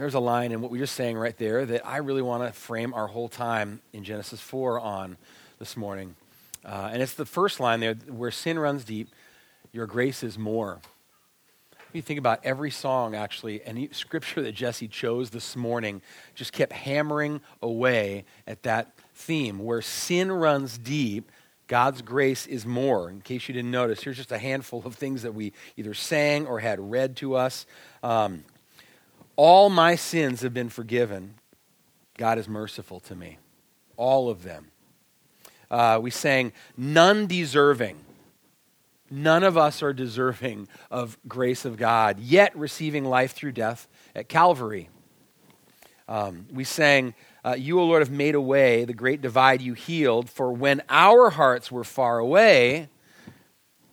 there's a line in what we were just saying right there that I really want to frame our whole time in Genesis 4 on this morning. Uh, and it's the first line there where sin runs deep, your grace is more. You think about every song, actually, and scripture that Jesse chose this morning just kept hammering away at that theme where sin runs deep, God's grace is more. In case you didn't notice, here's just a handful of things that we either sang or had read to us. Um, all my sins have been forgiven. God is merciful to me. All of them. Uh, we sang, none deserving. None of us are deserving of grace of God, yet receiving life through death at Calvary. Um, we sang, uh, You, O Lord, have made a way, the great divide you healed, for when our hearts were far away,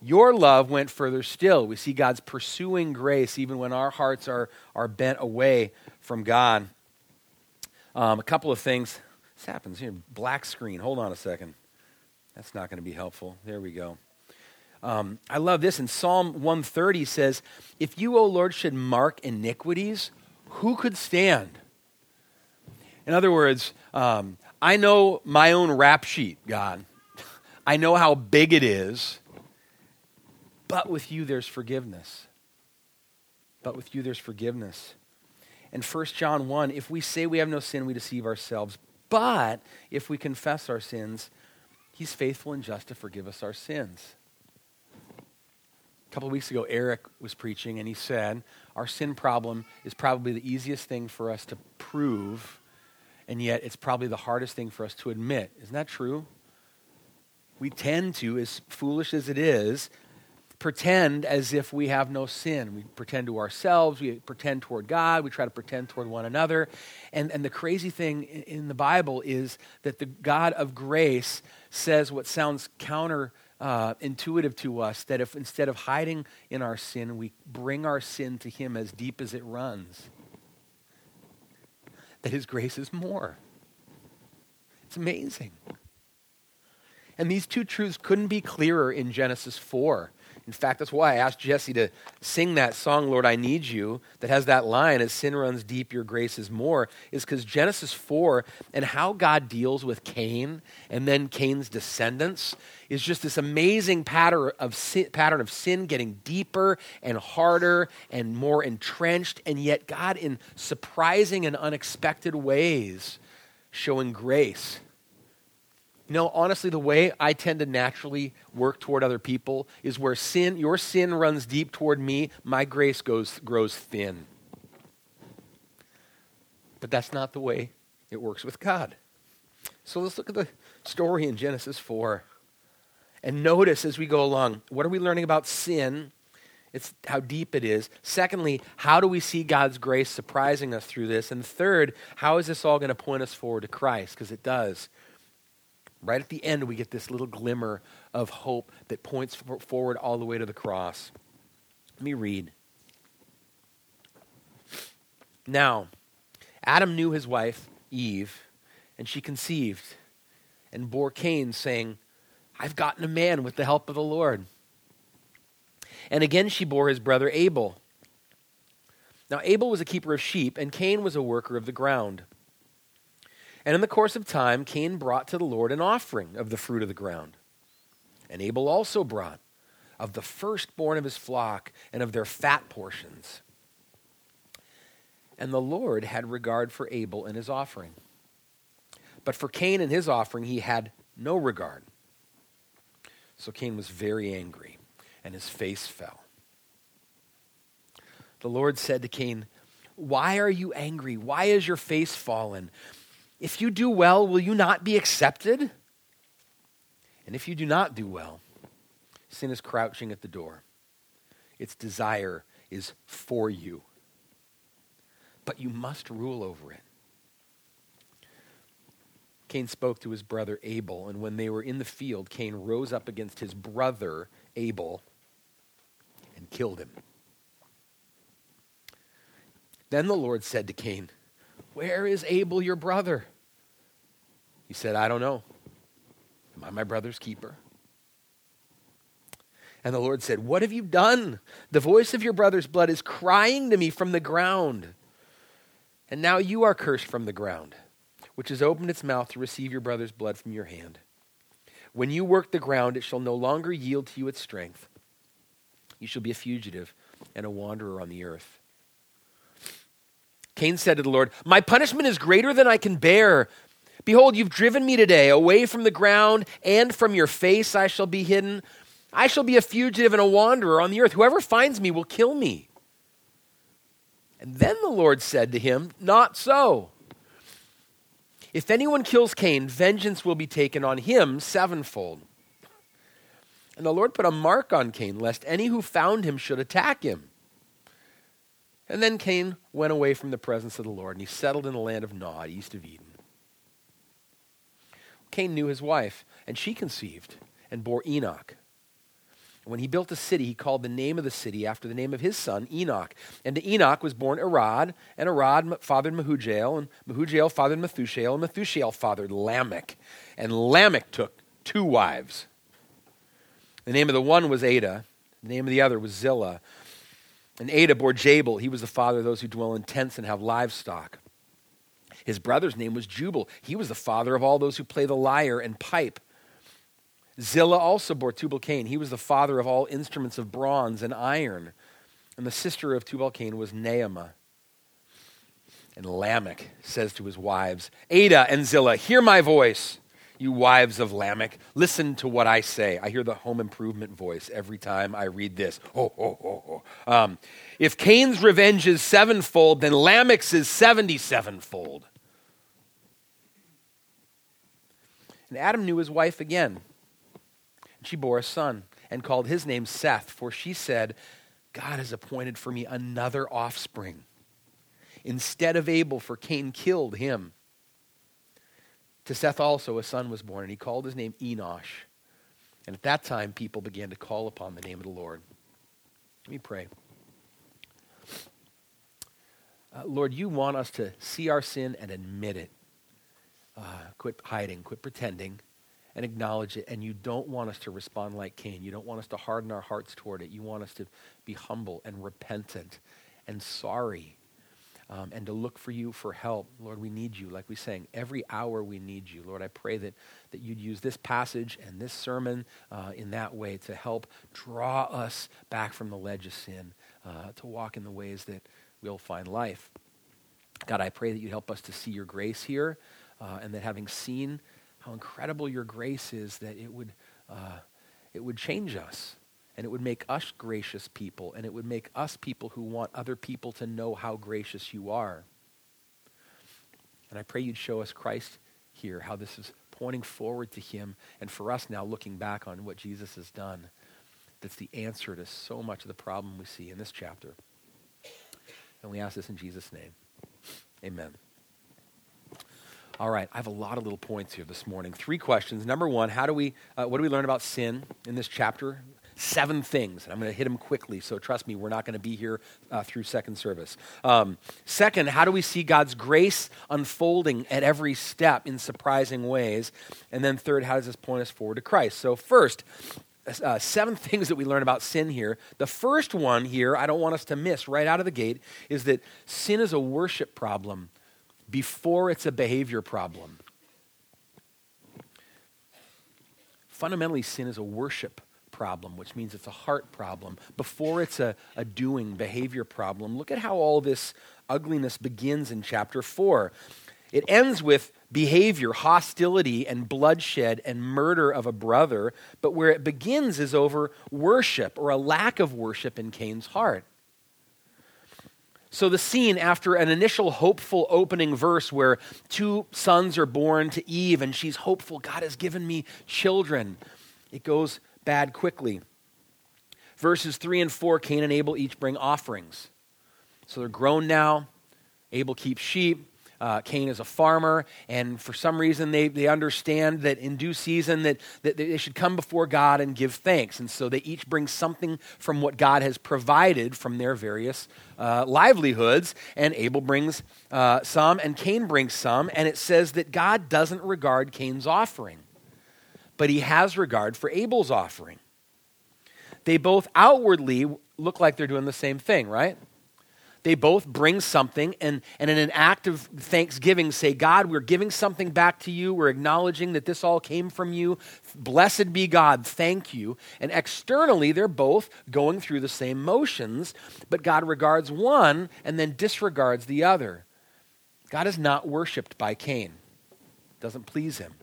your love went further still. We see God's pursuing grace even when our hearts are, are bent away from God. Um, a couple of things. This happens here. Black screen. Hold on a second. That's not going to be helpful. There we go. Um, I love this. In Psalm 130 says, If you, O Lord, should mark iniquities, who could stand? In other words, um, I know my own rap sheet, God. I know how big it is. But with you, there's forgiveness. But with you, there's forgiveness. And 1 John 1 if we say we have no sin, we deceive ourselves. But if we confess our sins, he's faithful and just to forgive us our sins. A couple of weeks ago, Eric was preaching, and he said, Our sin problem is probably the easiest thing for us to prove, and yet it's probably the hardest thing for us to admit. Isn't that true? We tend to, as foolish as it is, pretend as if we have no sin. We pretend to ourselves, we pretend toward God, we try to pretend toward one another. And, and the crazy thing in the Bible is that the God of grace says what sounds counter uh, intuitive to us that if instead of hiding in our sin, we bring our sin to Him as deep as it runs, that His grace is more. It's amazing. And these two truths couldn't be clearer in Genesis 4. In fact, that's why I asked Jesse to sing that song, Lord, I Need You, that has that line, as sin runs deep, your grace is more, is because Genesis 4 and how God deals with Cain and then Cain's descendants is just this amazing pattern of sin, pattern of sin getting deeper and harder and more entrenched, and yet God, in surprising and unexpected ways, showing grace know, honestly, the way I tend to naturally work toward other people is where sin, your sin runs deep toward me, my grace goes, grows thin. But that's not the way it works with God. So let's look at the story in Genesis 4 and notice as we go along what are we learning about sin? It's how deep it is. Secondly, how do we see God's grace surprising us through this? And third, how is this all going to point us forward to Christ? Because it does. Right at the end, we get this little glimmer of hope that points forward all the way to the cross. Let me read. Now, Adam knew his wife, Eve, and she conceived and bore Cain, saying, I've gotten a man with the help of the Lord. And again she bore his brother Abel. Now, Abel was a keeper of sheep, and Cain was a worker of the ground. And in the course of time, Cain brought to the Lord an offering of the fruit of the ground. And Abel also brought of the firstborn of his flock and of their fat portions. And the Lord had regard for Abel and his offering. But for Cain and his offering, he had no regard. So Cain was very angry, and his face fell. The Lord said to Cain, Why are you angry? Why is your face fallen? If you do well, will you not be accepted? And if you do not do well, sin is crouching at the door. Its desire is for you. But you must rule over it. Cain spoke to his brother Abel, and when they were in the field, Cain rose up against his brother Abel and killed him. Then the Lord said to Cain, where is Abel, your brother? He said, I don't know. Am I my brother's keeper? And the Lord said, What have you done? The voice of your brother's blood is crying to me from the ground. And now you are cursed from the ground, which has opened its mouth to receive your brother's blood from your hand. When you work the ground, it shall no longer yield to you its strength. You shall be a fugitive and a wanderer on the earth. Cain said to the Lord, My punishment is greater than I can bear. Behold, you've driven me today away from the ground, and from your face I shall be hidden. I shall be a fugitive and a wanderer on the earth. Whoever finds me will kill me. And then the Lord said to him, Not so. If anyone kills Cain, vengeance will be taken on him sevenfold. And the Lord put a mark on Cain, lest any who found him should attack him. And then Cain went away from the presence of the Lord, and he settled in the land of Nod, east of Eden. Cain knew his wife, and she conceived and bore Enoch. And when he built a city, he called the name of the city after the name of his son, Enoch. And to Enoch was born Arad, and Arad fathered Mehujael, and Mehujael fathered Methushael, and Methushael fathered Lamech. And Lamech took two wives. The name of the one was Ada, the name of the other was Zillah. And Ada bore Jabal. He was the father of those who dwell in tents and have livestock. His brother's name was Jubal. He was the father of all those who play the lyre and pipe. Zillah also bore Tubal Cain. He was the father of all instruments of bronze and iron. And the sister of Tubal Cain was Naamah. And Lamech says to his wives, Ada and Zillah, hear my voice, you wives of Lamech. Listen to what I say. I hear the home improvement voice every time I read this. Oh, oh, oh, oh. Um, if Cain's revenge is sevenfold, then Lamech's is seventy-sevenfold. And Adam knew his wife again. And She bore a son and called his name Seth, for she said, God has appointed for me another offspring. Instead of Abel, for Cain killed him. To Seth also a son was born, and he called his name Enosh. And at that time, people began to call upon the name of the Lord. Let me pray. Uh, Lord, you want us to see our sin and admit it. Uh, quit hiding, quit pretending, and acknowledge it. And you don't want us to respond like Cain. You don't want us to harden our hearts toward it. You want us to be humble and repentant and sorry um, and to look for you for help. Lord, we need you, like we sang. Every hour we need you. Lord, I pray that, that you'd use this passage and this sermon uh, in that way to help draw us back from the ledge of sin, uh, to walk in the ways that we'll find life. God, I pray that you'd help us to see your grace here, uh, and that having seen how incredible your grace is that it would, uh, it would change us and it would make us gracious people and it would make us people who want other people to know how gracious you are. And I pray you'd show us Christ here, how this is pointing forward to him, and for us now looking back on what Jesus has done. That's the answer to so much of the problem we see in this chapter. And we ask this in Jesus' name. Amen. All right, I have a lot of little points here this morning. Three questions. Number one, how do we, uh, what do we learn about sin in this chapter? Seven things. And I'm going to hit them quickly, so trust me, we're not going to be here uh, through second service. Um, second, how do we see God's grace unfolding at every step in surprising ways? And then third, how does this point us forward to Christ? So, first, uh, seven things that we learn about sin here. The first one here, I don't want us to miss right out of the gate, is that sin is a worship problem before it's a behavior problem. Fundamentally, sin is a worship problem, which means it's a heart problem, before it's a, a doing behavior problem. Look at how all this ugliness begins in chapter 4. It ends with behavior, hostility, and bloodshed and murder of a brother, but where it begins is over worship or a lack of worship in Cain's heart. So, the scene after an initial hopeful opening verse where two sons are born to Eve and she's hopeful, God has given me children, it goes bad quickly. Verses 3 and 4 Cain and Abel each bring offerings. So they're grown now. Abel keeps sheep. Uh, Cain is a farmer, and for some reason they, they understand that in due season that, that they should come before God and give thanks. And so they each bring something from what God has provided from their various uh, livelihoods. And Abel brings uh, some, and Cain brings some. And it says that God doesn't regard Cain's offering, but he has regard for Abel's offering. They both outwardly look like they're doing the same thing, right? they both bring something and, and in an act of thanksgiving say, God, we're giving something back to you. We're acknowledging that this all came from you. Blessed be God. Thank you. And externally, they're both going through the same motions, but God regards one and then disregards the other. God is not worshiped by Cain, doesn't please him.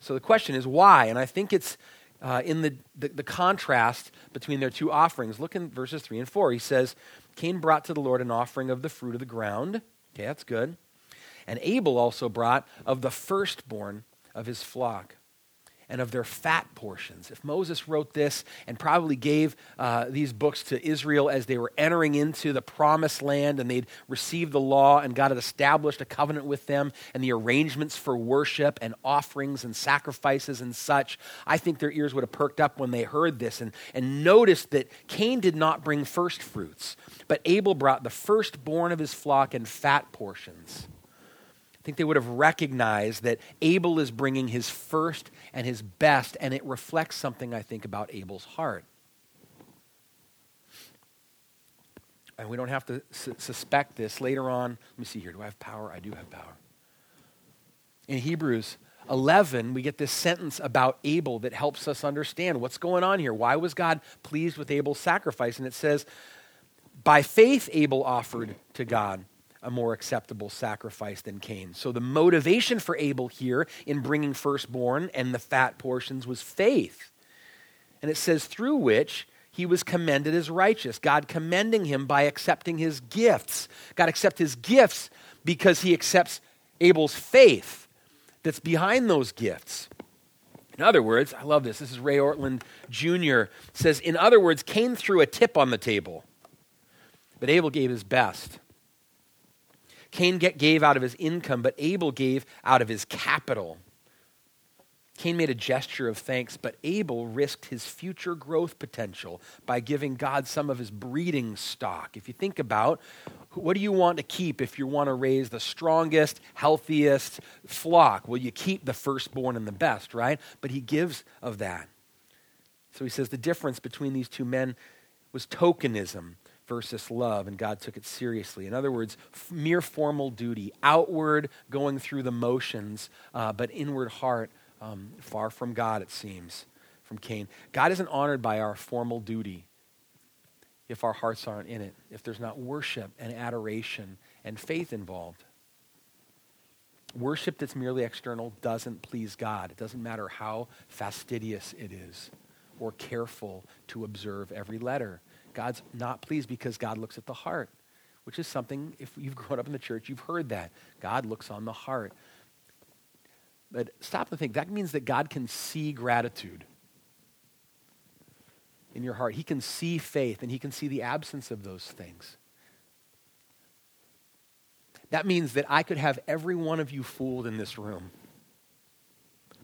So the question is why? And I think it's uh, in the, the, the contrast between their two offerings. Look in verses 3 and 4. He says, Cain brought to the Lord an offering of the fruit of the ground. Okay, that's good. And Abel also brought of the firstborn of his flock and of their fat portions. If Moses wrote this and probably gave uh, these books to Israel as they were entering into the promised land and they'd received the law and God had established a covenant with them and the arrangements for worship and offerings and sacrifices and such, I think their ears would have perked up when they heard this and, and noticed that Cain did not bring first fruits, but Abel brought the firstborn of his flock and fat portions. I think they would have recognized that Abel is bringing his first and his best, and it reflects something, I think, about Abel's heart. And we don't have to su- suspect this. Later on, let me see here. Do I have power? I do have power. In Hebrews 11, we get this sentence about Abel that helps us understand what's going on here. Why was God pleased with Abel's sacrifice? And it says, By faith, Abel offered to God a more acceptable sacrifice than Cain. So the motivation for Abel here in bringing firstborn and the fat portions was faith. And it says, through which he was commended as righteous. God commending him by accepting his gifts. God accepts his gifts because he accepts Abel's faith that's behind those gifts. In other words, I love this. This is Ray Ortlund Jr. says, in other words, Cain threw a tip on the table, but Abel gave his best. Cain gave out of his income, but Abel gave out of his capital. Cain made a gesture of thanks, but Abel risked his future growth potential by giving God some of his breeding stock. If you think about what do you want to keep if you want to raise the strongest, healthiest flock? Well, you keep the firstborn and the best, right? But he gives of that. So he says the difference between these two men was tokenism versus love, and God took it seriously. In other words, f- mere formal duty, outward going through the motions, uh, but inward heart um, far from God, it seems, from Cain. God isn't honored by our formal duty if our hearts aren't in it, if there's not worship and adoration and faith involved. Worship that's merely external doesn't please God. It doesn't matter how fastidious it is or careful to observe every letter. God's not pleased because God looks at the heart, which is something, if you've grown up in the church, you've heard that. God looks on the heart. But stop and think. That means that God can see gratitude in your heart. He can see faith, and He can see the absence of those things. That means that I could have every one of you fooled in this room,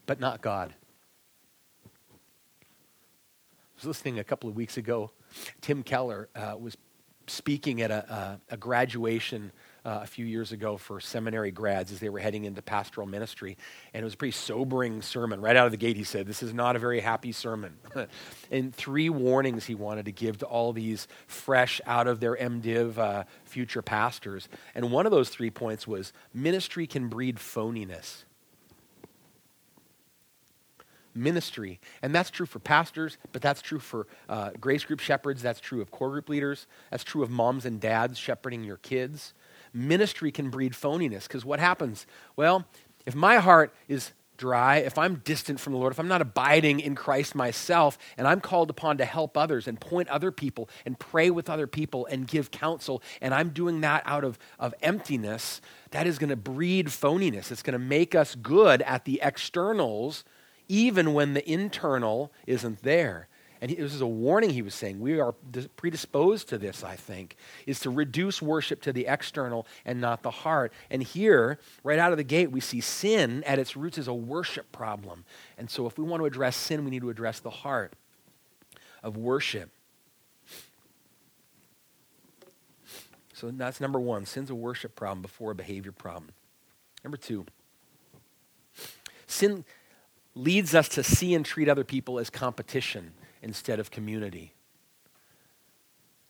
but not God. I was listening a couple of weeks ago Tim Keller uh, was speaking at a, a, a graduation uh, a few years ago for seminary grads as they were heading into pastoral ministry. And it was a pretty sobering sermon. Right out of the gate, he said, This is not a very happy sermon. and three warnings he wanted to give to all these fresh out of their MDiv uh, future pastors. And one of those three points was ministry can breed phoniness ministry. And that's true for pastors, but that's true for uh, grace group shepherds. That's true of core group leaders. That's true of moms and dads shepherding your kids. Ministry can breed phoniness because what happens? Well, if my heart is dry, if I'm distant from the Lord, if I'm not abiding in Christ myself, and I'm called upon to help others and point other people and pray with other people and give counsel, and I'm doing that out of, of emptiness, that is going to breed phoniness. It's going to make us good at the externals even when the internal isn't there. And this is a warning he was saying. We are predisposed to this, I think, is to reduce worship to the external and not the heart. And here, right out of the gate, we see sin at its roots is a worship problem. And so if we want to address sin, we need to address the heart of worship. So that's number one. Sin's a worship problem before a behavior problem. Number two, sin leads us to see and treat other people as competition instead of community.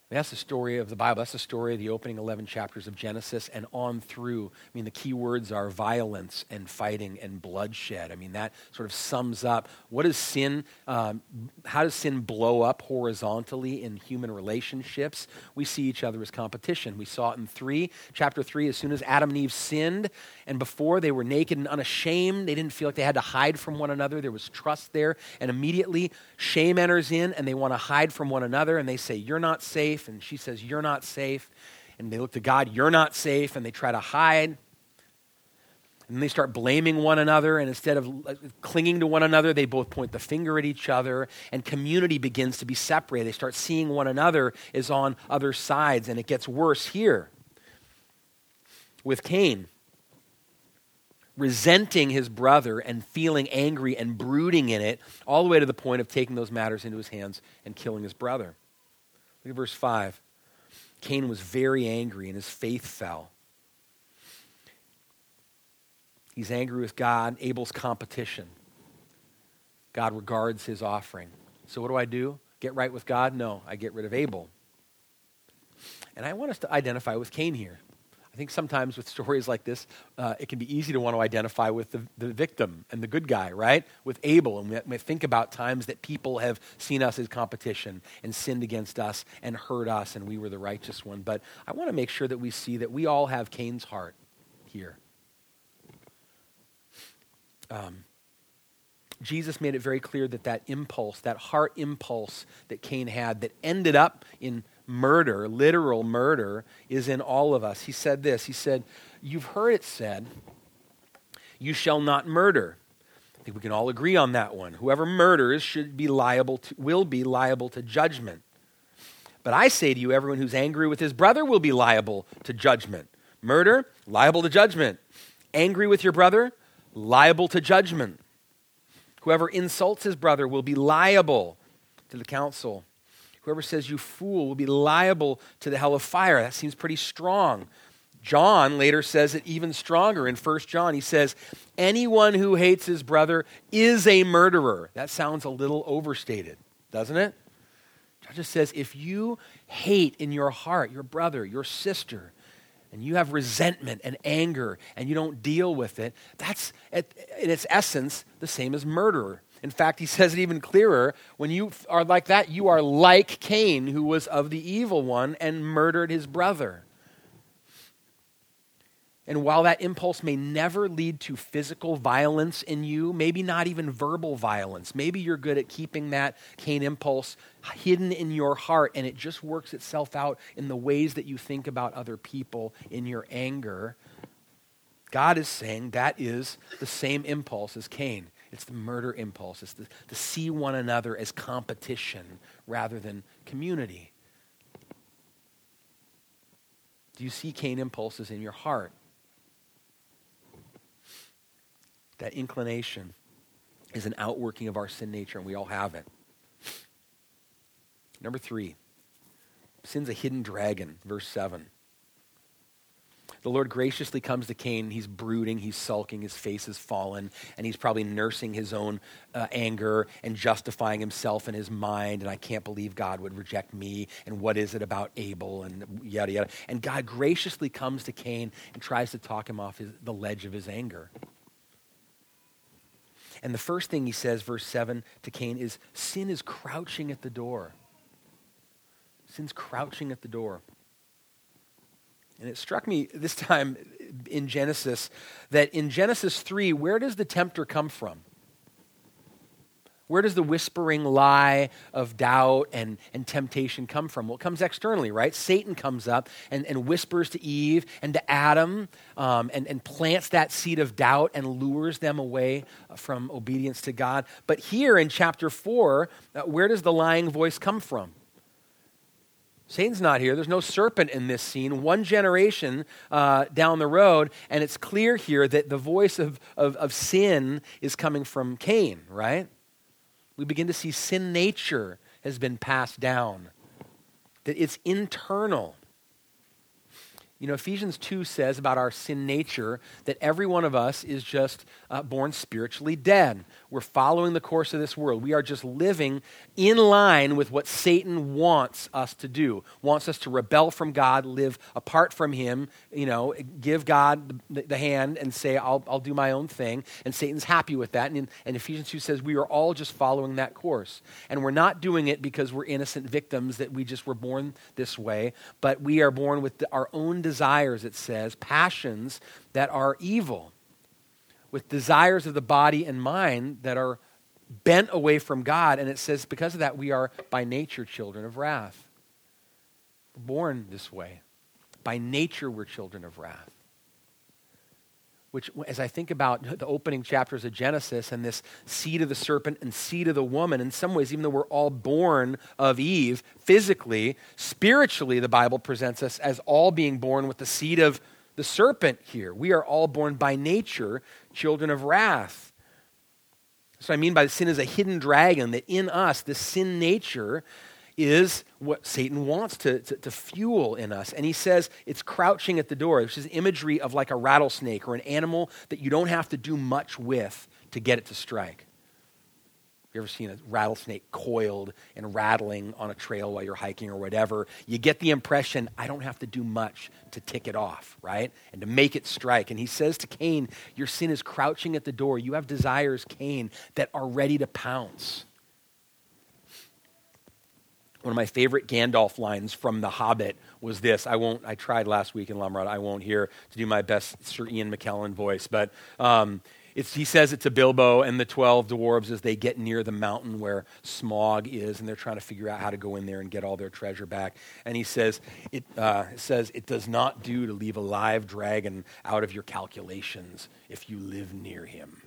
That's the story of the Bible. That's the story of the opening 11 chapters of Genesis and on through. I mean, the key words are violence and fighting and bloodshed. I mean, that sort of sums up what is sin, um, how does sin blow up horizontally in human relationships? We see each other as competition. We saw it in 3, chapter 3, as soon as Adam and Eve sinned, and before they were naked and unashamed, they didn't feel like they had to hide from one another. There was trust there, and immediately shame enters in, and they want to hide from one another, and they say, You're not safe. And she says, You're not safe. And they look to God, You're not safe. And they try to hide. And they start blaming one another. And instead of clinging to one another, they both point the finger at each other. And community begins to be separated. They start seeing one another as on other sides. And it gets worse here with Cain resenting his brother and feeling angry and brooding in it, all the way to the point of taking those matters into his hands and killing his brother. Look at verse 5. Cain was very angry and his faith fell. He's angry with God, Abel's competition. God regards his offering. So, what do I do? Get right with God? No, I get rid of Abel. And I want us to identify with Cain here. I think sometimes with stories like this, uh, it can be easy to want to identify with the, the victim and the good guy, right? With Abel. And we, we think about times that people have seen us as competition and sinned against us and hurt us, and we were the righteous one. But I want to make sure that we see that we all have Cain's heart here. Um, Jesus made it very clear that that impulse, that heart impulse that Cain had, that ended up in murder, literal murder, is in all of us. He said this He said, You've heard it said, you shall not murder. I think we can all agree on that one. Whoever murders should be liable to, will be liable to judgment. But I say to you, everyone who's angry with his brother will be liable to judgment. Murder, liable to judgment. Angry with your brother, liable to judgment. Whoever insults his brother will be liable to the council. Whoever says you fool will be liable to the hell of fire. That seems pretty strong. John later says it even stronger in 1 John. He says, Anyone who hates his brother is a murderer. That sounds a little overstated, doesn't it? John just says, If you hate in your heart your brother, your sister, and you have resentment and anger and you don't deal with it, that's in its essence the same as murder. In fact, he says it even clearer. When you are like that, you are like Cain, who was of the evil one and murdered his brother. And while that impulse may never lead to physical violence in you, maybe not even verbal violence, maybe you're good at keeping that Cain impulse hidden in your heart and it just works itself out in the ways that you think about other people in your anger. God is saying that is the same impulse as Cain. It's the murder impulse. It's the, to see one another as competition rather than community. Do you see Cain impulses in your heart? That inclination is an outworking of our sin nature, and we all have it. Number three, sin's a hidden dragon, verse 7. The Lord graciously comes to Cain. He's brooding, he's sulking, his face is fallen, and he's probably nursing his own uh, anger and justifying himself in his mind. And I can't believe God would reject me. And what is it about Abel? And yada, yada. And God graciously comes to Cain and tries to talk him off his, the ledge of his anger. And the first thing he says, verse 7 to Cain, is sin is crouching at the door. Sin's crouching at the door. And it struck me this time in Genesis that in Genesis 3, where does the tempter come from? Where does the whispering lie of doubt and, and temptation come from? Well, it comes externally, right? Satan comes up and, and whispers to Eve and to Adam um, and, and plants that seed of doubt and lures them away from obedience to God. But here in chapter 4, uh, where does the lying voice come from? Satan's not here. There's no serpent in this scene. One generation uh, down the road, and it's clear here that the voice of, of, of sin is coming from Cain, right? we begin to see sin nature has been passed down, that it's internal. You know, Ephesians 2 says about our sin nature that every one of us is just uh, born spiritually dead. We're following the course of this world. We are just living in line with what Satan wants us to do. Wants us to rebel from God, live apart from Him, you know, give God the, the hand and say, I'll, I'll do my own thing. And Satan's happy with that. And, and Ephesians 2 says we are all just following that course. And we're not doing it because we're innocent victims that we just were born this way, but we are born with the, our own desires, it says, passions that are evil, with desires of the body and mind that are bent away from God. And it says, because of that, we are by nature children of wrath. Born this way. By nature, we're children of wrath which, as I think about the opening chapters of Genesis and this seed of the serpent and seed of the woman, in some ways, even though we're all born of Eve physically, spiritually, the Bible presents us as all being born with the seed of the serpent here. We are all born by nature children of wrath. So I mean by sin is a hidden dragon that in us, the sin nature, is what Satan wants to, to, to, fuel in us. And he says it's crouching at the door, which is imagery of like a rattlesnake or an animal that you don't have to do much with to get it to strike. You ever seen a rattlesnake coiled and rattling on a trail while you're hiking or whatever? You get the impression, I don't have to do much to tick it off, right? And to make it strike. And he says to Cain, Your sin is crouching at the door. You have desires, Cain, that are ready to pounce. One of my favorite Gandalf lines from The Hobbit was this. I won't. I tried last week in Lumrod. I won't here to do my best Sir Ian McKellen voice, but um, he says it to Bilbo and the twelve dwarves as they get near the mountain where Smaug is, and they're trying to figure out how to go in there and get all their treasure back. And he says, "It uh, says it does not do to leave a live dragon out of your calculations if you live near him."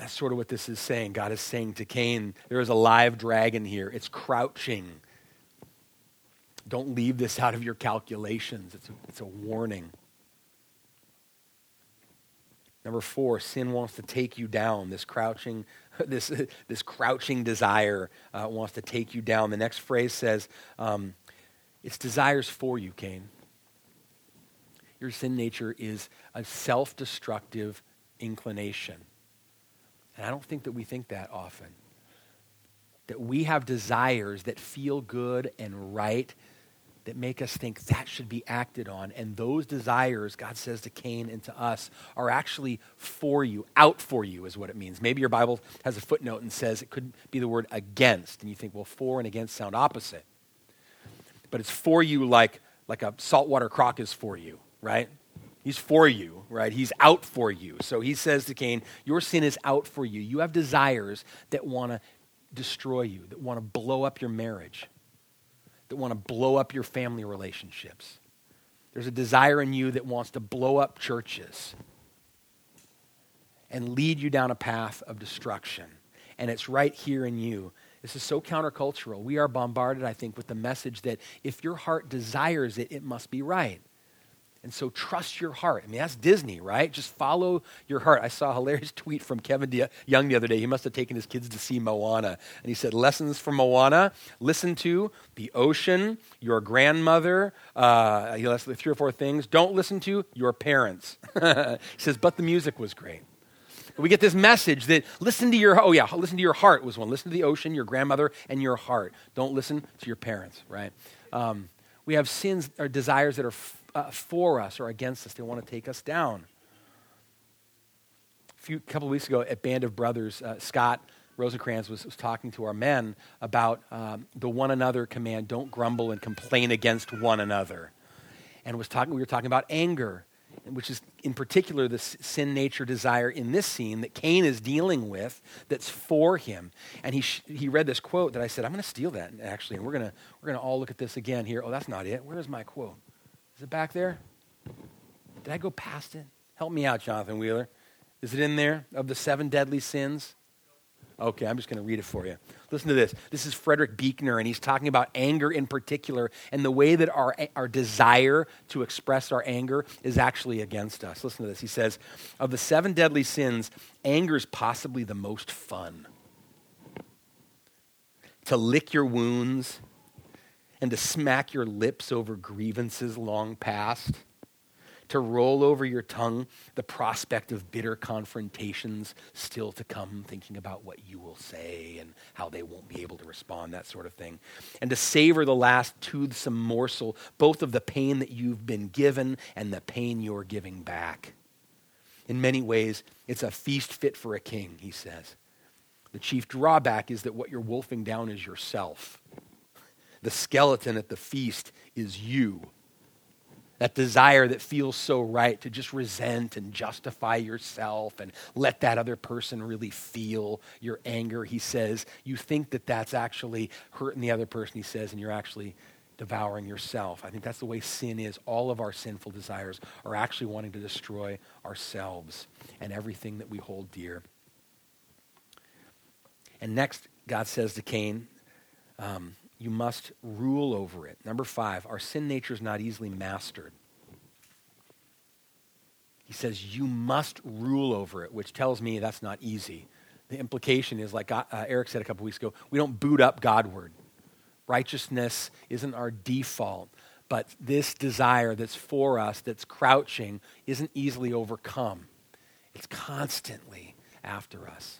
That's sort of what this is saying. God is saying to Cain, there is a live dragon here. It's crouching. Don't leave this out of your calculations. It's a, it's a warning. Number four, sin wants to take you down. This crouching, this, this crouching desire uh, wants to take you down. The next phrase says, um, it's desires for you, Cain. Your sin nature is a self destructive inclination. And I don't think that we think that often. That we have desires that feel good and right that make us think that should be acted on. And those desires, God says to Cain and to us, are actually for you, out for you is what it means. Maybe your Bible has a footnote and says it could be the word against. And you think, well, for and against sound opposite. But it's for you like, like a saltwater croc is for you, right? He's for you, right? He's out for you. So he says to Cain, Your sin is out for you. You have desires that want to destroy you, that want to blow up your marriage, that want to blow up your family relationships. There's a desire in you that wants to blow up churches and lead you down a path of destruction. And it's right here in you. This is so countercultural. We are bombarded, I think, with the message that if your heart desires it, it must be right. And so trust your heart. I mean, that's Disney, right? Just follow your heart. I saw a hilarious tweet from Kevin DeYoung the other day. He must have taken his kids to see Moana. And he said, Lessons from Moana listen to the ocean, your grandmother. Uh, he listed three or four things. Don't listen to your parents. he says, But the music was great. We get this message that listen to your, oh yeah, listen to your heart was one. Listen to the ocean, your grandmother, and your heart. Don't listen to your parents, right? Um, we have sins or desires that are uh, for us or against us. They want to take us down. A few couple of weeks ago at Band of Brothers, uh, Scott Rosencrantz was, was, talking to our men about um, the one another command don't grumble and complain against one another. And was talking, we were talking about anger, which is in particular the sin nature desire in this scene that Cain is dealing with that's for him. And he, sh- he read this quote that I said, I'm going to steal that actually, and we're going to we're gonna all look at this again here. Oh, that's not it. Where's my quote? Is it back there? Did I go past it? Help me out, Jonathan Wheeler. Is it in there of the seven deadly sins? Okay, I'm just going to read it for you. Listen to this. This is Frederick Buechner, and he's talking about anger in particular and the way that our, our desire to express our anger is actually against us. Listen to this. He says, Of the seven deadly sins, anger is possibly the most fun. To lick your wounds and to smack your lips over grievances long past, to roll over your tongue the prospect of bitter confrontations still to come, thinking about what you will say and how they won't be able to respond, that sort of thing, and to savor the last toothsome morsel, both of the pain that you've been given and the pain you're giving back. In many ways, it's a feast fit for a king, he says. The chief drawback is that what you're wolfing down is yourself. The skeleton at the feast is you. That desire that feels so right to just resent and justify yourself and let that other person really feel your anger. He says, you think that that's actually hurting the other person, he says, and you're actually devouring yourself. I think that's the way sin is. All of our sinful desires are actually wanting to destroy ourselves and everything that we hold dear. And next, God says to Cain, um, you must rule over it. Number five, our sin nature is not easily mastered. He says, You must rule over it, which tells me that's not easy. The implication is, like uh, Eric said a couple weeks ago, we don't boot up Godward. Righteousness isn't our default, but this desire that's for us, that's crouching, isn't easily overcome. It's constantly after us.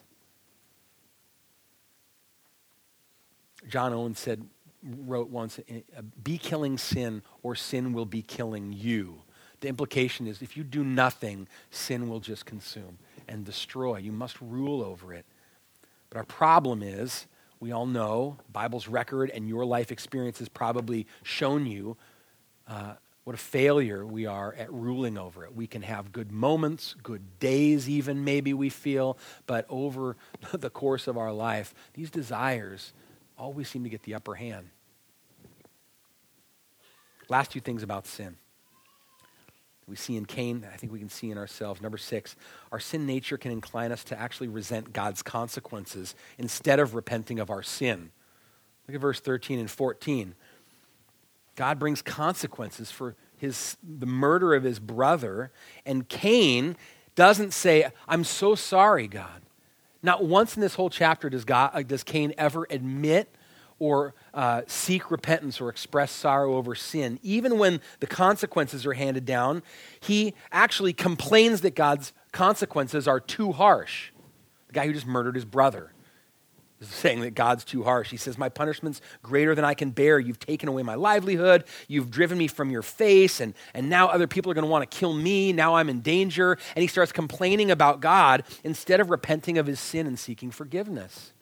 John Owen said, wrote once, be killing sin or sin will be killing you. The implication is if you do nothing, sin will just consume and destroy. You must rule over it. But our problem is, we all know, Bible's record and your life experience has probably shown you uh, what a failure we are at ruling over it. We can have good moments, good days, even maybe we feel, but over the course of our life, these desires always seem to get the upper hand. Last two things about sin. We see in Cain, I think we can see in ourselves. Number six, our sin nature can incline us to actually resent God's consequences instead of repenting of our sin. Look at verse 13 and 14. God brings consequences for his, the murder of his brother, and Cain doesn't say, I'm so sorry, God. Not once in this whole chapter does, God, uh, does Cain ever admit or uh, seek repentance or express sorrow over sin. Even when the consequences are handed down, he actually complains that God's consequences are too harsh. The guy who just murdered his brother saying that God's too harsh. He says, My punishment's greater than I can bear. You've taken away my livelihood. You've driven me from your face. And, and now other people are going to want to kill me. Now I'm in danger. And he starts complaining about God instead of repenting of his sin and seeking forgiveness.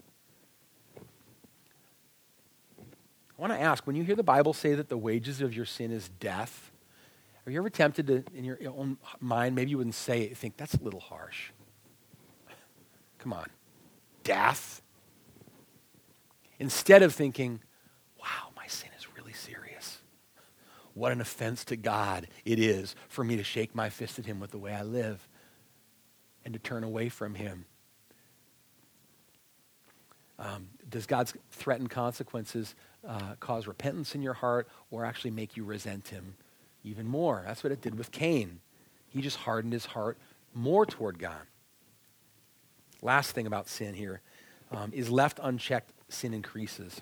I want to ask when you hear the Bible say that the wages of your sin is death, are you ever tempted to, in your own mind, maybe you wouldn't say it, think that's a little harsh? Come on. Death? Instead of thinking, wow, my sin is really serious. What an offense to God it is for me to shake my fist at him with the way I live and to turn away from him. Um, does God's threatened consequences uh, cause repentance in your heart or actually make you resent him even more? That's what it did with Cain. He just hardened his heart more toward God. Last thing about sin here um, is left unchecked, sin increases.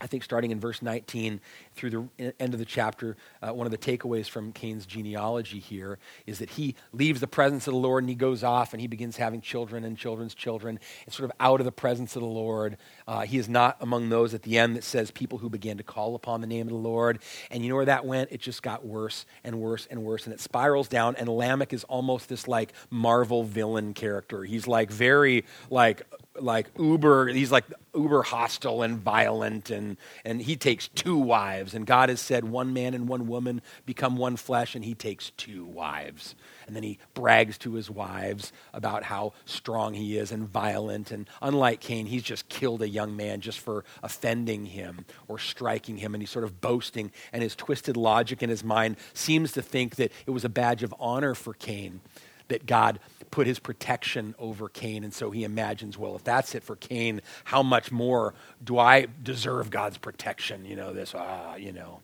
I think starting in verse 19 through the end of the chapter, uh, one of the takeaways from Cain's genealogy here is that he leaves the presence of the Lord and he goes off and he begins having children and children's children. It's sort of out of the presence of the Lord. Uh, he is not among those at the end that says people who began to call upon the name of the Lord. And you know where that went? It just got worse and worse and worse. And it spirals down. And Lamech is almost this like Marvel villain character. He's like very like like uber he's like uber hostile and violent and and he takes two wives. And god has said one man and one woman become one flesh and he takes two wives. And then he brags to his wives about how strong he is and violent. And unlike cain he's just killed a young man just for offending him or striking him. And he's sort of boasting and his twisted logic in his mind seems to think that it was a badge of honor for cain that god put his protection over Cain. And so he imagines, well, if that's it for Cain, how much more do I deserve God's protection? You know, this, ah, you know.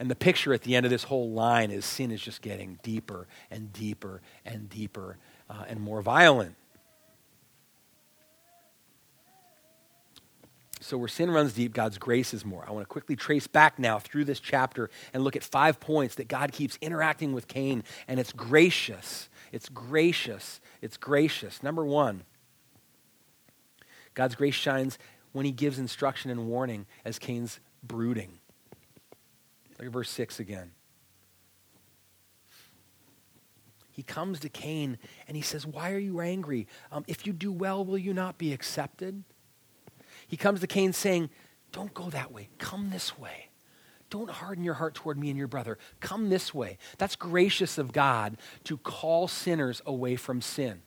And the picture at the end of this whole line is sin is just getting deeper and deeper and deeper uh, and more violent. So, where sin runs deep, God's grace is more. I want to quickly trace back now through this chapter and look at five points that God keeps interacting with Cain, and it's gracious. It's gracious. It's gracious. Number one, God's grace shines when he gives instruction and warning as Cain's brooding. Look at verse 6 again. He comes to Cain and he says, Why are you angry? Um, if you do well, will you not be accepted? He comes to Cain saying, Don't go that way. Come this way. Don't harden your heart toward me and your brother. Come this way. That's gracious of God to call sinners away from sin.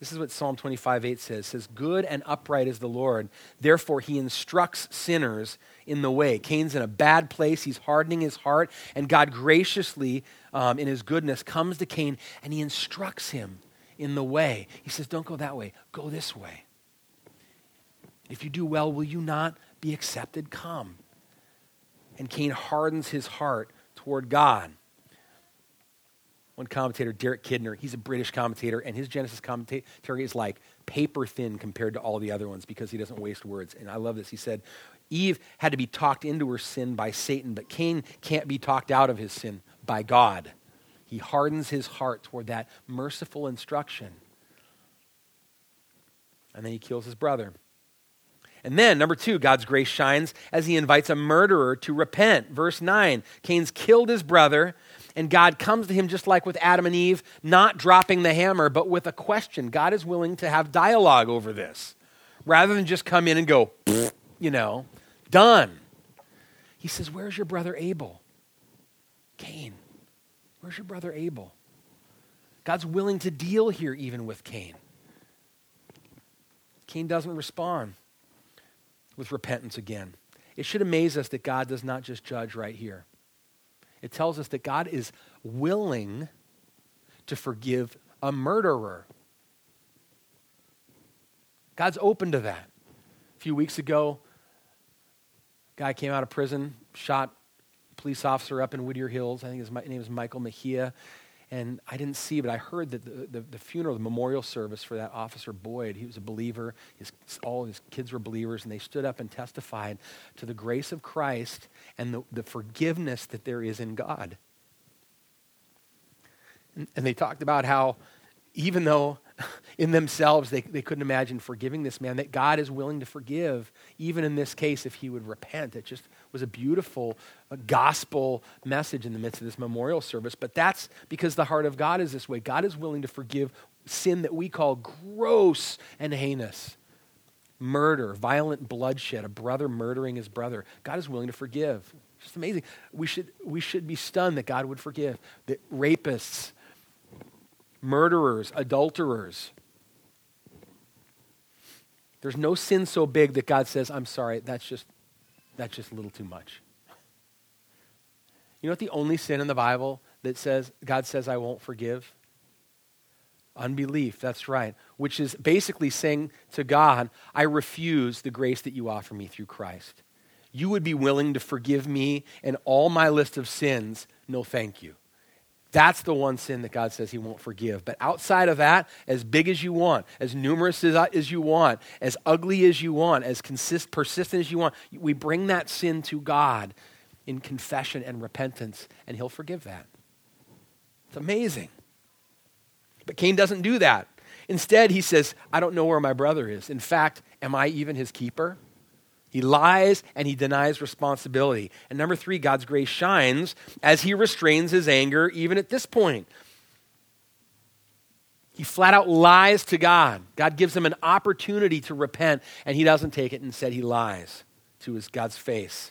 This is what Psalm 25, 8 says. It says, Good and upright is the Lord. Therefore, he instructs sinners in the way. Cain's in a bad place. He's hardening his heart. And God graciously, um, in his goodness, comes to Cain and he instructs him in the way. He says, Don't go that way. Go this way. If you do well, will you not be accepted? Come. And Cain hardens his heart toward God. One commentator, Derek Kidner, he's a British commentator, and his Genesis commentary is like paper thin compared to all the other ones because he doesn't waste words. And I love this. He said, Eve had to be talked into her sin by Satan, but Cain can't be talked out of his sin by God. He hardens his heart toward that merciful instruction. And then he kills his brother. And then, number two, God's grace shines as he invites a murderer to repent. Verse 9 Cain's killed his brother, and God comes to him just like with Adam and Eve, not dropping the hammer, but with a question. God is willing to have dialogue over this rather than just come in and go, you know, done. He says, Where's your brother Abel? Cain, where's your brother Abel? God's willing to deal here even with Cain. Cain doesn't respond with repentance again. It should amaze us that God does not just judge right here. It tells us that God is willing to forgive a murderer. God's open to that. A few weeks ago, a guy came out of prison, shot a police officer up in Whittier Hills. I think his name is Michael Mejia and I didn't see, but I heard that the, the, the, funeral, the memorial service for that officer Boyd, he was a believer. His, all his kids were believers, and they stood up and testified to the grace of Christ and the, the forgiveness that there is in God. And, and they talked about how, even though in themselves they, they couldn't imagine forgiving this man, that God is willing to forgive, even in this case, if he would repent. It just was a beautiful uh, gospel message in the midst of this memorial service. But that's because the heart of God is this way. God is willing to forgive sin that we call gross and heinous murder, violent bloodshed, a brother murdering his brother. God is willing to forgive. It's just amazing. We should, we should be stunned that God would forgive. That rapists, murderers, adulterers, there's no sin so big that God says, I'm sorry, that's just that's just a little too much. You know what the only sin in the Bible that says God says I won't forgive? Unbelief, that's right. Which is basically saying to God, I refuse the grace that you offer me through Christ. You would be willing to forgive me and all my list of sins. No, thank you. That's the one sin that God says He won't forgive. But outside of that, as big as you want, as numerous as, uh, as you want, as ugly as you want, as consist, persistent as you want, we bring that sin to God in confession and repentance, and He'll forgive that. It's amazing. But Cain doesn't do that. Instead, he says, I don't know where my brother is. In fact, am I even his keeper? He lies and he denies responsibility. And number three, God's grace shines as he restrains his anger even at this point. He flat out lies to God. God gives him an opportunity to repent, and he doesn't take it. Instead, he lies to his God's face.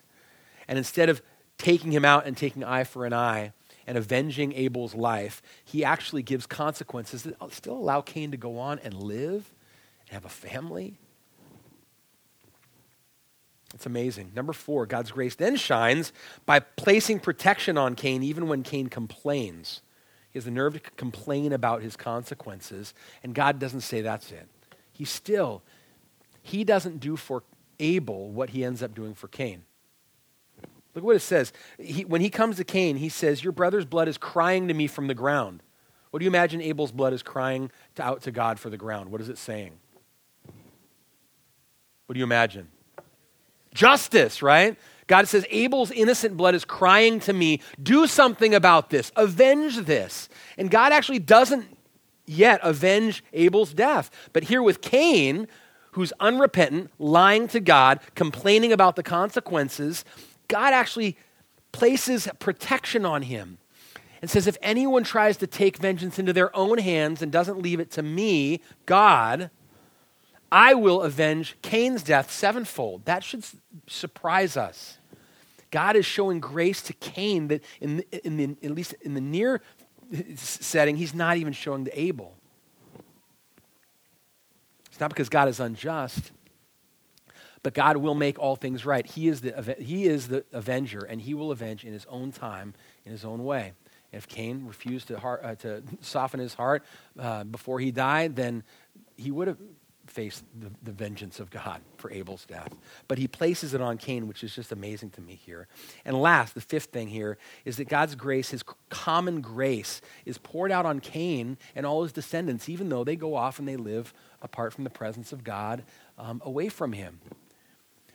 And instead of taking him out and taking eye for an eye and avenging Abel's life, he actually gives consequences that still allow Cain to go on and live and have a family it's amazing. Number four, God's grace then shines by placing protection on Cain even when Cain complains. He has the nerve to complain about his consequences, and God doesn't say that's it. He still, he doesn't do for Abel what he ends up doing for Cain. Look what it says. He, when he comes to Cain, he says, Your brother's blood is crying to me from the ground. What do you imagine Abel's blood is crying to, out to God for the ground? What is it saying? What do you imagine? Justice, right? God says, Abel's innocent blood is crying to me, do something about this, avenge this. And God actually doesn't yet avenge Abel's death. But here with Cain, who's unrepentant, lying to God, complaining about the consequences, God actually places protection on him and says, If anyone tries to take vengeance into their own hands and doesn't leave it to me, God, I will avenge Cain's death sevenfold. That should surprise us. God is showing grace to Cain that, in, in the, at least in the near setting, he's not even showing to Abel. It's not because God is unjust, but God will make all things right. He is the, he is the avenger, and he will avenge in his own time, in his own way. If Cain refused to, heart, uh, to soften his heart uh, before he died, then he would have face the, the vengeance of God for Abel's death. But he places it on Cain, which is just amazing to me here. And last, the fifth thing here is that God's grace, his common grace, is poured out on Cain and all his descendants, even though they go off and they live apart from the presence of God, um, away from him.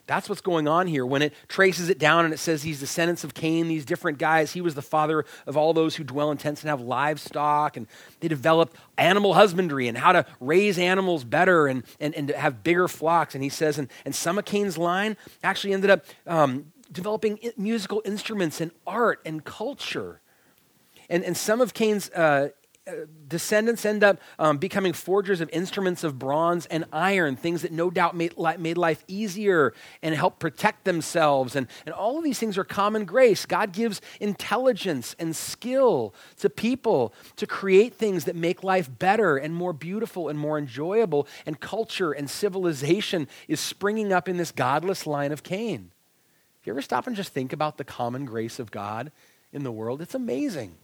That's what's going on here. When it traces it down and it says these descendants of Cain, these different guys, he was the father of all those who dwell in tents and have livestock. And they developed animal husbandry and how to raise animals better and, and, and to have bigger flocks. And he says, and, and some of Cain's line actually ended up um, developing musical instruments and art and culture. And, and some of Cain's uh, descendants end up um, becoming forgers of instruments of bronze and iron, things that no doubt made, made life easier and helped protect themselves. And, and all of these things are common grace. God gives intelligence and skill to people to create things that make life better and more beautiful and more enjoyable. And culture and civilization is springing up in this godless line of Cain. If you ever stop and just think about the common grace of God in the world, it's amazing.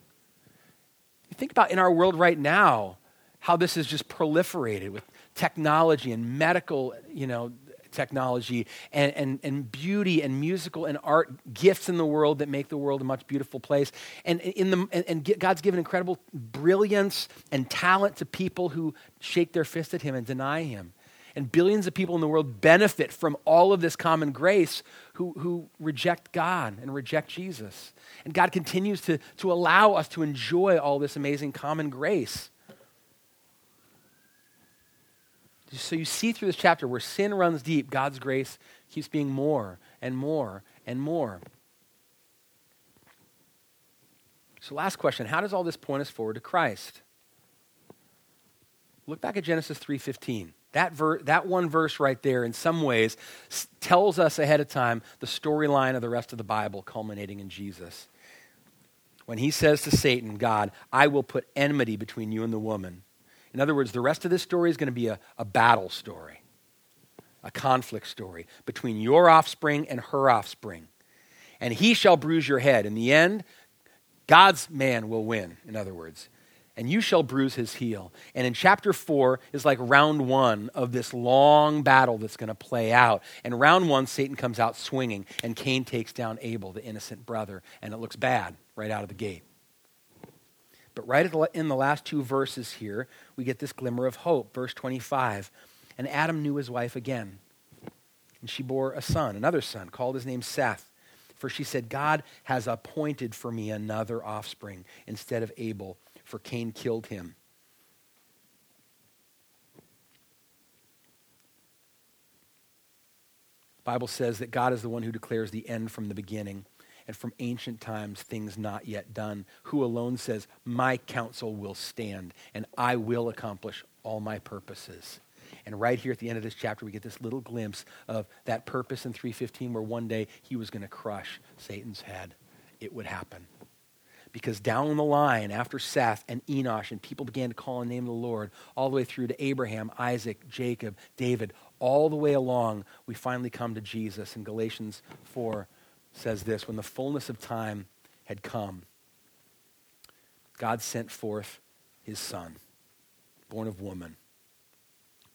Think about in our world right now how this is just proliferated with technology and medical, you know, technology and, and, and beauty and musical and art gifts in the world that make the world a much beautiful place. And, in the, and, and God's given incredible brilliance and talent to people who shake their fist at Him and deny Him. And billions of people in the world benefit from all of this common grace who, who reject God and reject Jesus. And God continues to, to allow us to enjoy all this amazing common grace. So you see through this chapter where sin runs deep, God's grace keeps being more and more and more. So last question, how does all this point us forward to Christ? Look back at Genesis 3:15. That, ver- that one verse right there, in some ways, s- tells us ahead of time the storyline of the rest of the Bible, culminating in Jesus when he says to Satan, God, I will put enmity between you and the woman. In other words, the rest of this story is going to be a, a battle story, a conflict story between your offspring and her offspring. And he shall bruise your head. In the end, God's man will win, in other words and you shall bruise his heel. And in chapter four is like round one of this long battle that's going to play out. And round one, Satan comes out swinging, and Cain takes down Abel, the innocent brother, and it looks bad right out of the gate. But right in the last two verses here, we get this glimmer of hope. Verse 25. And Adam knew his wife again, and she bore a son, another son, called his name Seth. For she said, God has appointed for me another offspring instead of Abel for Cain killed him. The Bible says that God is the one who declares the end from the beginning and from ancient times things not yet done, who alone says, My counsel will stand and I will accomplish all my purposes. And right here at the end of this chapter, we get this little glimpse of that purpose in 315 where one day he was going to crush Satan's head. It would happen because down the line, after Seth and Enosh, and people began to call on the name of the Lord, all the way through to Abraham, Isaac, Jacob, David, all the way along, we finally come to Jesus. And Galatians 4 says this When the fullness of time had come, God sent forth his Son, born of woman,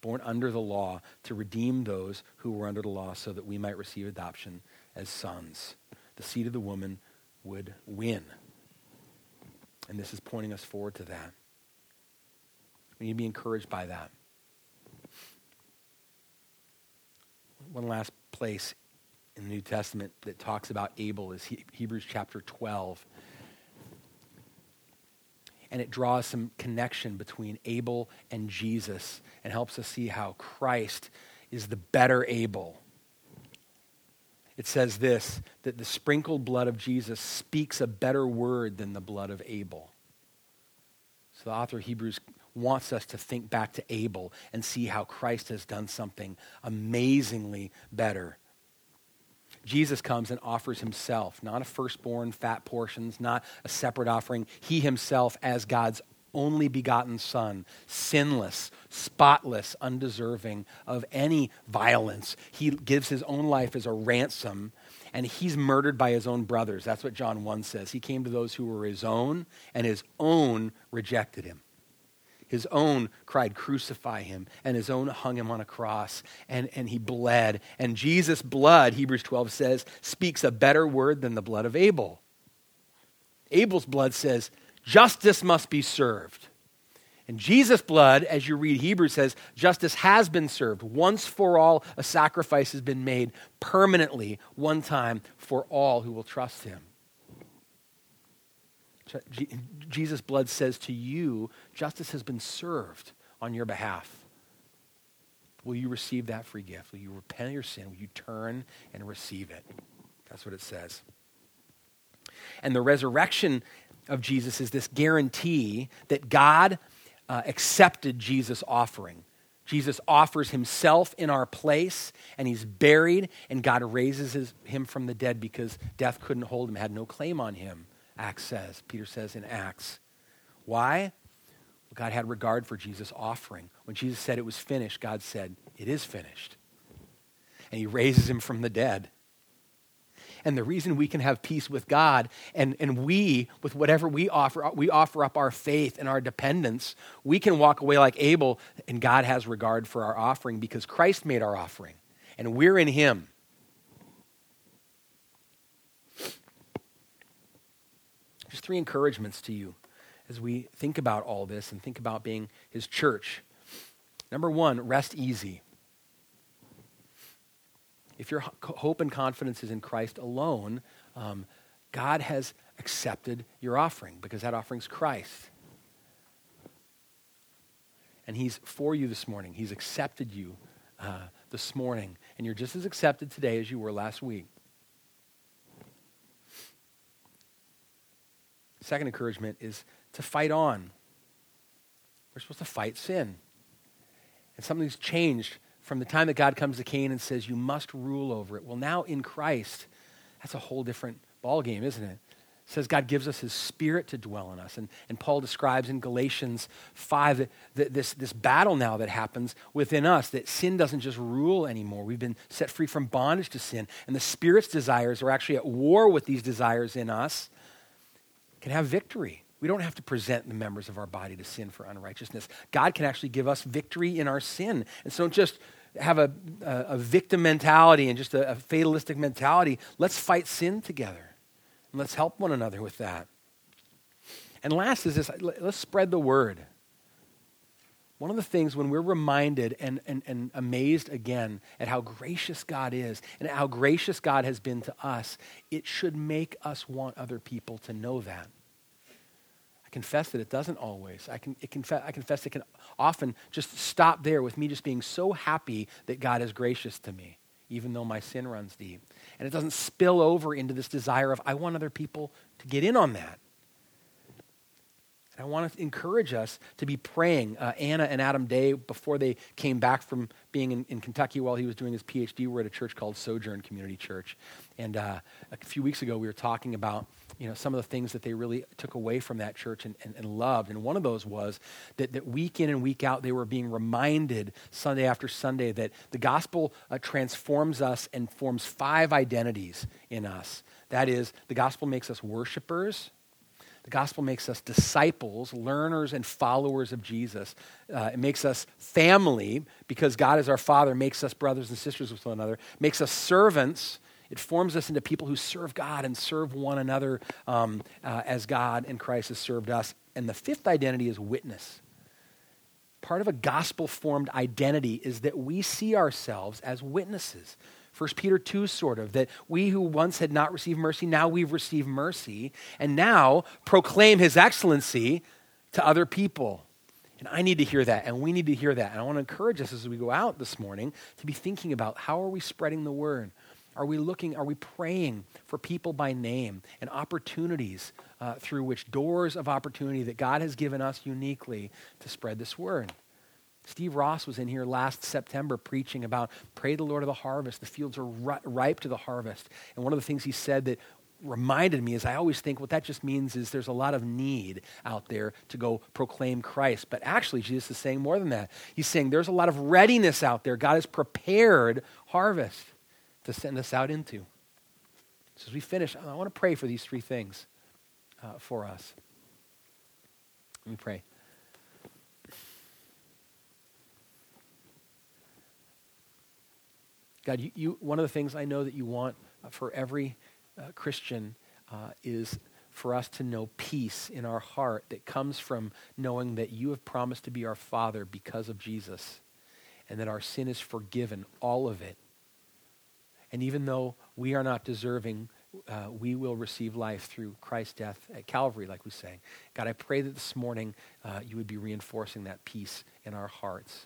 born under the law, to redeem those who were under the law so that we might receive adoption as sons. The seed of the woman would win. And this is pointing us forward to that. We need to be encouraged by that. one last place in the New Testament that talks about Abel is he- Hebrews chapter 12. And it draws some connection between Abel and Jesus and helps us see how Christ is the better Abel. It says this that the sprinkled blood of Jesus speaks a better word than the blood of Abel. So the author of Hebrews wants us to think back to Abel and see how Christ has done something amazingly better Jesus comes and offers himself, not a firstborn, fat portions, not a separate offering. He himself, as God's only begotten Son, sinless, spotless, undeserving of any violence. He gives his own life as a ransom, and he's murdered by his own brothers. That's what John 1 says. He came to those who were his own, and his own rejected him. His own cried, Crucify him. And his own hung him on a cross. And, and he bled. And Jesus' blood, Hebrews 12 says, speaks a better word than the blood of Abel. Abel's blood says, Justice must be served. And Jesus' blood, as you read Hebrews, says justice has been served. Once for all, a sacrifice has been made permanently, one time for all who will trust him. Jesus' blood says to you, justice has been served on your behalf. Will you receive that free gift? Will you repent of your sin? Will you turn and receive it? That's what it says. And the resurrection of Jesus is this guarantee that God uh, accepted Jesus' offering. Jesus offers himself in our place, and he's buried, and God raises his, him from the dead because death couldn't hold him, had no claim on him. Acts says, Peter says in Acts. Why? God had regard for Jesus' offering. When Jesus said it was finished, God said, It is finished. And he raises him from the dead. And the reason we can have peace with God and, and we, with whatever we offer, we offer up our faith and our dependence, we can walk away like Abel, and God has regard for our offering because Christ made our offering, and we're in him. Just three encouragements to you as we think about all this and think about being his church. Number one, rest easy. If your hope and confidence is in Christ alone, um, God has accepted your offering because that offering's Christ. And He's for you this morning. He's accepted you uh, this morning. And you're just as accepted today as you were last week. Second encouragement is to fight on. We're supposed to fight sin. And something's changed from the time that God comes to Cain and says, You must rule over it. Well, now in Christ, that's a whole different ballgame, isn't it? It says God gives us his spirit to dwell in us. And, and Paul describes in Galatians 5 that, this, this battle now that happens within us, that sin doesn't just rule anymore. We've been set free from bondage to sin. And the Spirit's desires are actually at war with these desires in us can have victory. We don't have to present the members of our body to sin for unrighteousness. God can actually give us victory in our sin. And so just have a, a, victim mentality and just a, a fatalistic mentality. Let's fight sin together. And let's help one another with that. And last is this let's spread the word. One of the things when we're reminded and, and, and amazed again at how gracious God is and how gracious God has been to us, it should make us want other people to know that. I confess that it doesn't always. I, can, it I confess it can often just stop there with me just being so happy that God is gracious to me, even though my sin runs deep. And it doesn't spill over into this desire of, I want other people to get in on that. I want to encourage us to be praying. Uh, Anna and Adam Day, before they came back from being in, in, Kentucky while he was doing his PhD, were at a church called Sojourn Community Church. And uh, a few weeks ago, we were talking about you know, some of the things that they really took away from that church and, and, and loved. And one of those was that, that week in and week out, they were being reminded Sunday after Sunday that the gospel uh, transforms us and forms five identities in us. That is, the gospel makes us worshipers the gospel makes us disciples, learners, and followers of Jesus. Uh, it makes us family because God is our Father, makes us brothers and sisters with one another, makes us servants. It forms us into people who serve God and serve one another um, uh, as God and Christ has served us. And the fifth identity is witness. part of a gospel formed identity is that we see ourselves as witnesses. 1 Peter 2, sort of, that we who once had not received mercy, now we've received mercy, and now proclaim his excellency to other people. And I need to hear that, and we need to hear that. And I want to encourage us as we go out this morning to be thinking about how are we spreading the word? Are we looking, are we praying for people by name and opportunities uh, through which doors of opportunity that God has given us uniquely to spread this word? Steve Ross was in here last September preaching about pray the Lord of the harvest. The fields are ripe to the harvest. And one of the things he said that reminded me is I always think what that just means is there's a lot of need out there to go proclaim Christ. But actually, Jesus is saying more than that. He's saying there's a lot of readiness out there. God has prepared harvest to send us out into. So as we finish, I want to pray for these three things uh, for us. Let me pray. God, you, you, one of the things I know that you want for every uh, Christian uh, is for us to know peace in our heart that comes from knowing that you have promised to be our Father because of Jesus and that our sin is forgiven, all of it. And even though we are not deserving, uh, we will receive life through Christ's death at Calvary, like we sang. God, I pray that this morning uh, you would be reinforcing that peace in our hearts.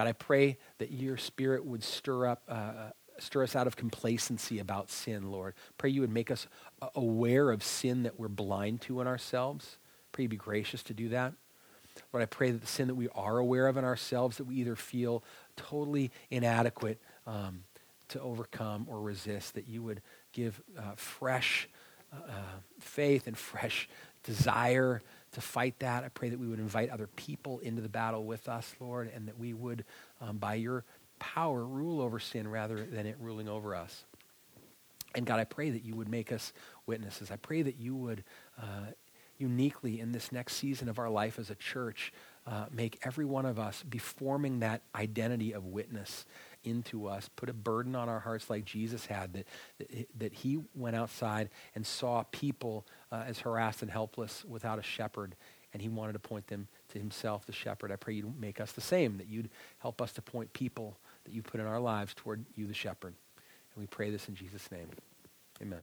Uh, God, I pray that your spirit would stir up uh, stir us out of complacency about sin, Lord. Pray you would make us aware of sin that we're blind to in ourselves. Pray you be gracious to do that. Lord, I pray that the sin that we are aware of in ourselves, that we either feel totally inadequate um, to overcome or resist, that you would give uh, fresh uh, faith and fresh desire to fight that. I pray that we would invite other people into the battle with us, Lord, and that we would, um, by your power rule over sin rather than it ruling over us. And God, I pray that you would make us witnesses. I pray that you would uh, uniquely in this next season of our life as a church uh, make every one of us be forming that identity of witness into us. Put a burden on our hearts like Jesus had, that, that, he went outside and saw people uh, as harassed and helpless without a shepherd, and he wanted to point them to himself, the shepherd. I pray you'd make us the same, that you'd help us to point people that you put in our lives toward you, the shepherd. And we pray this in Jesus' name. Amen.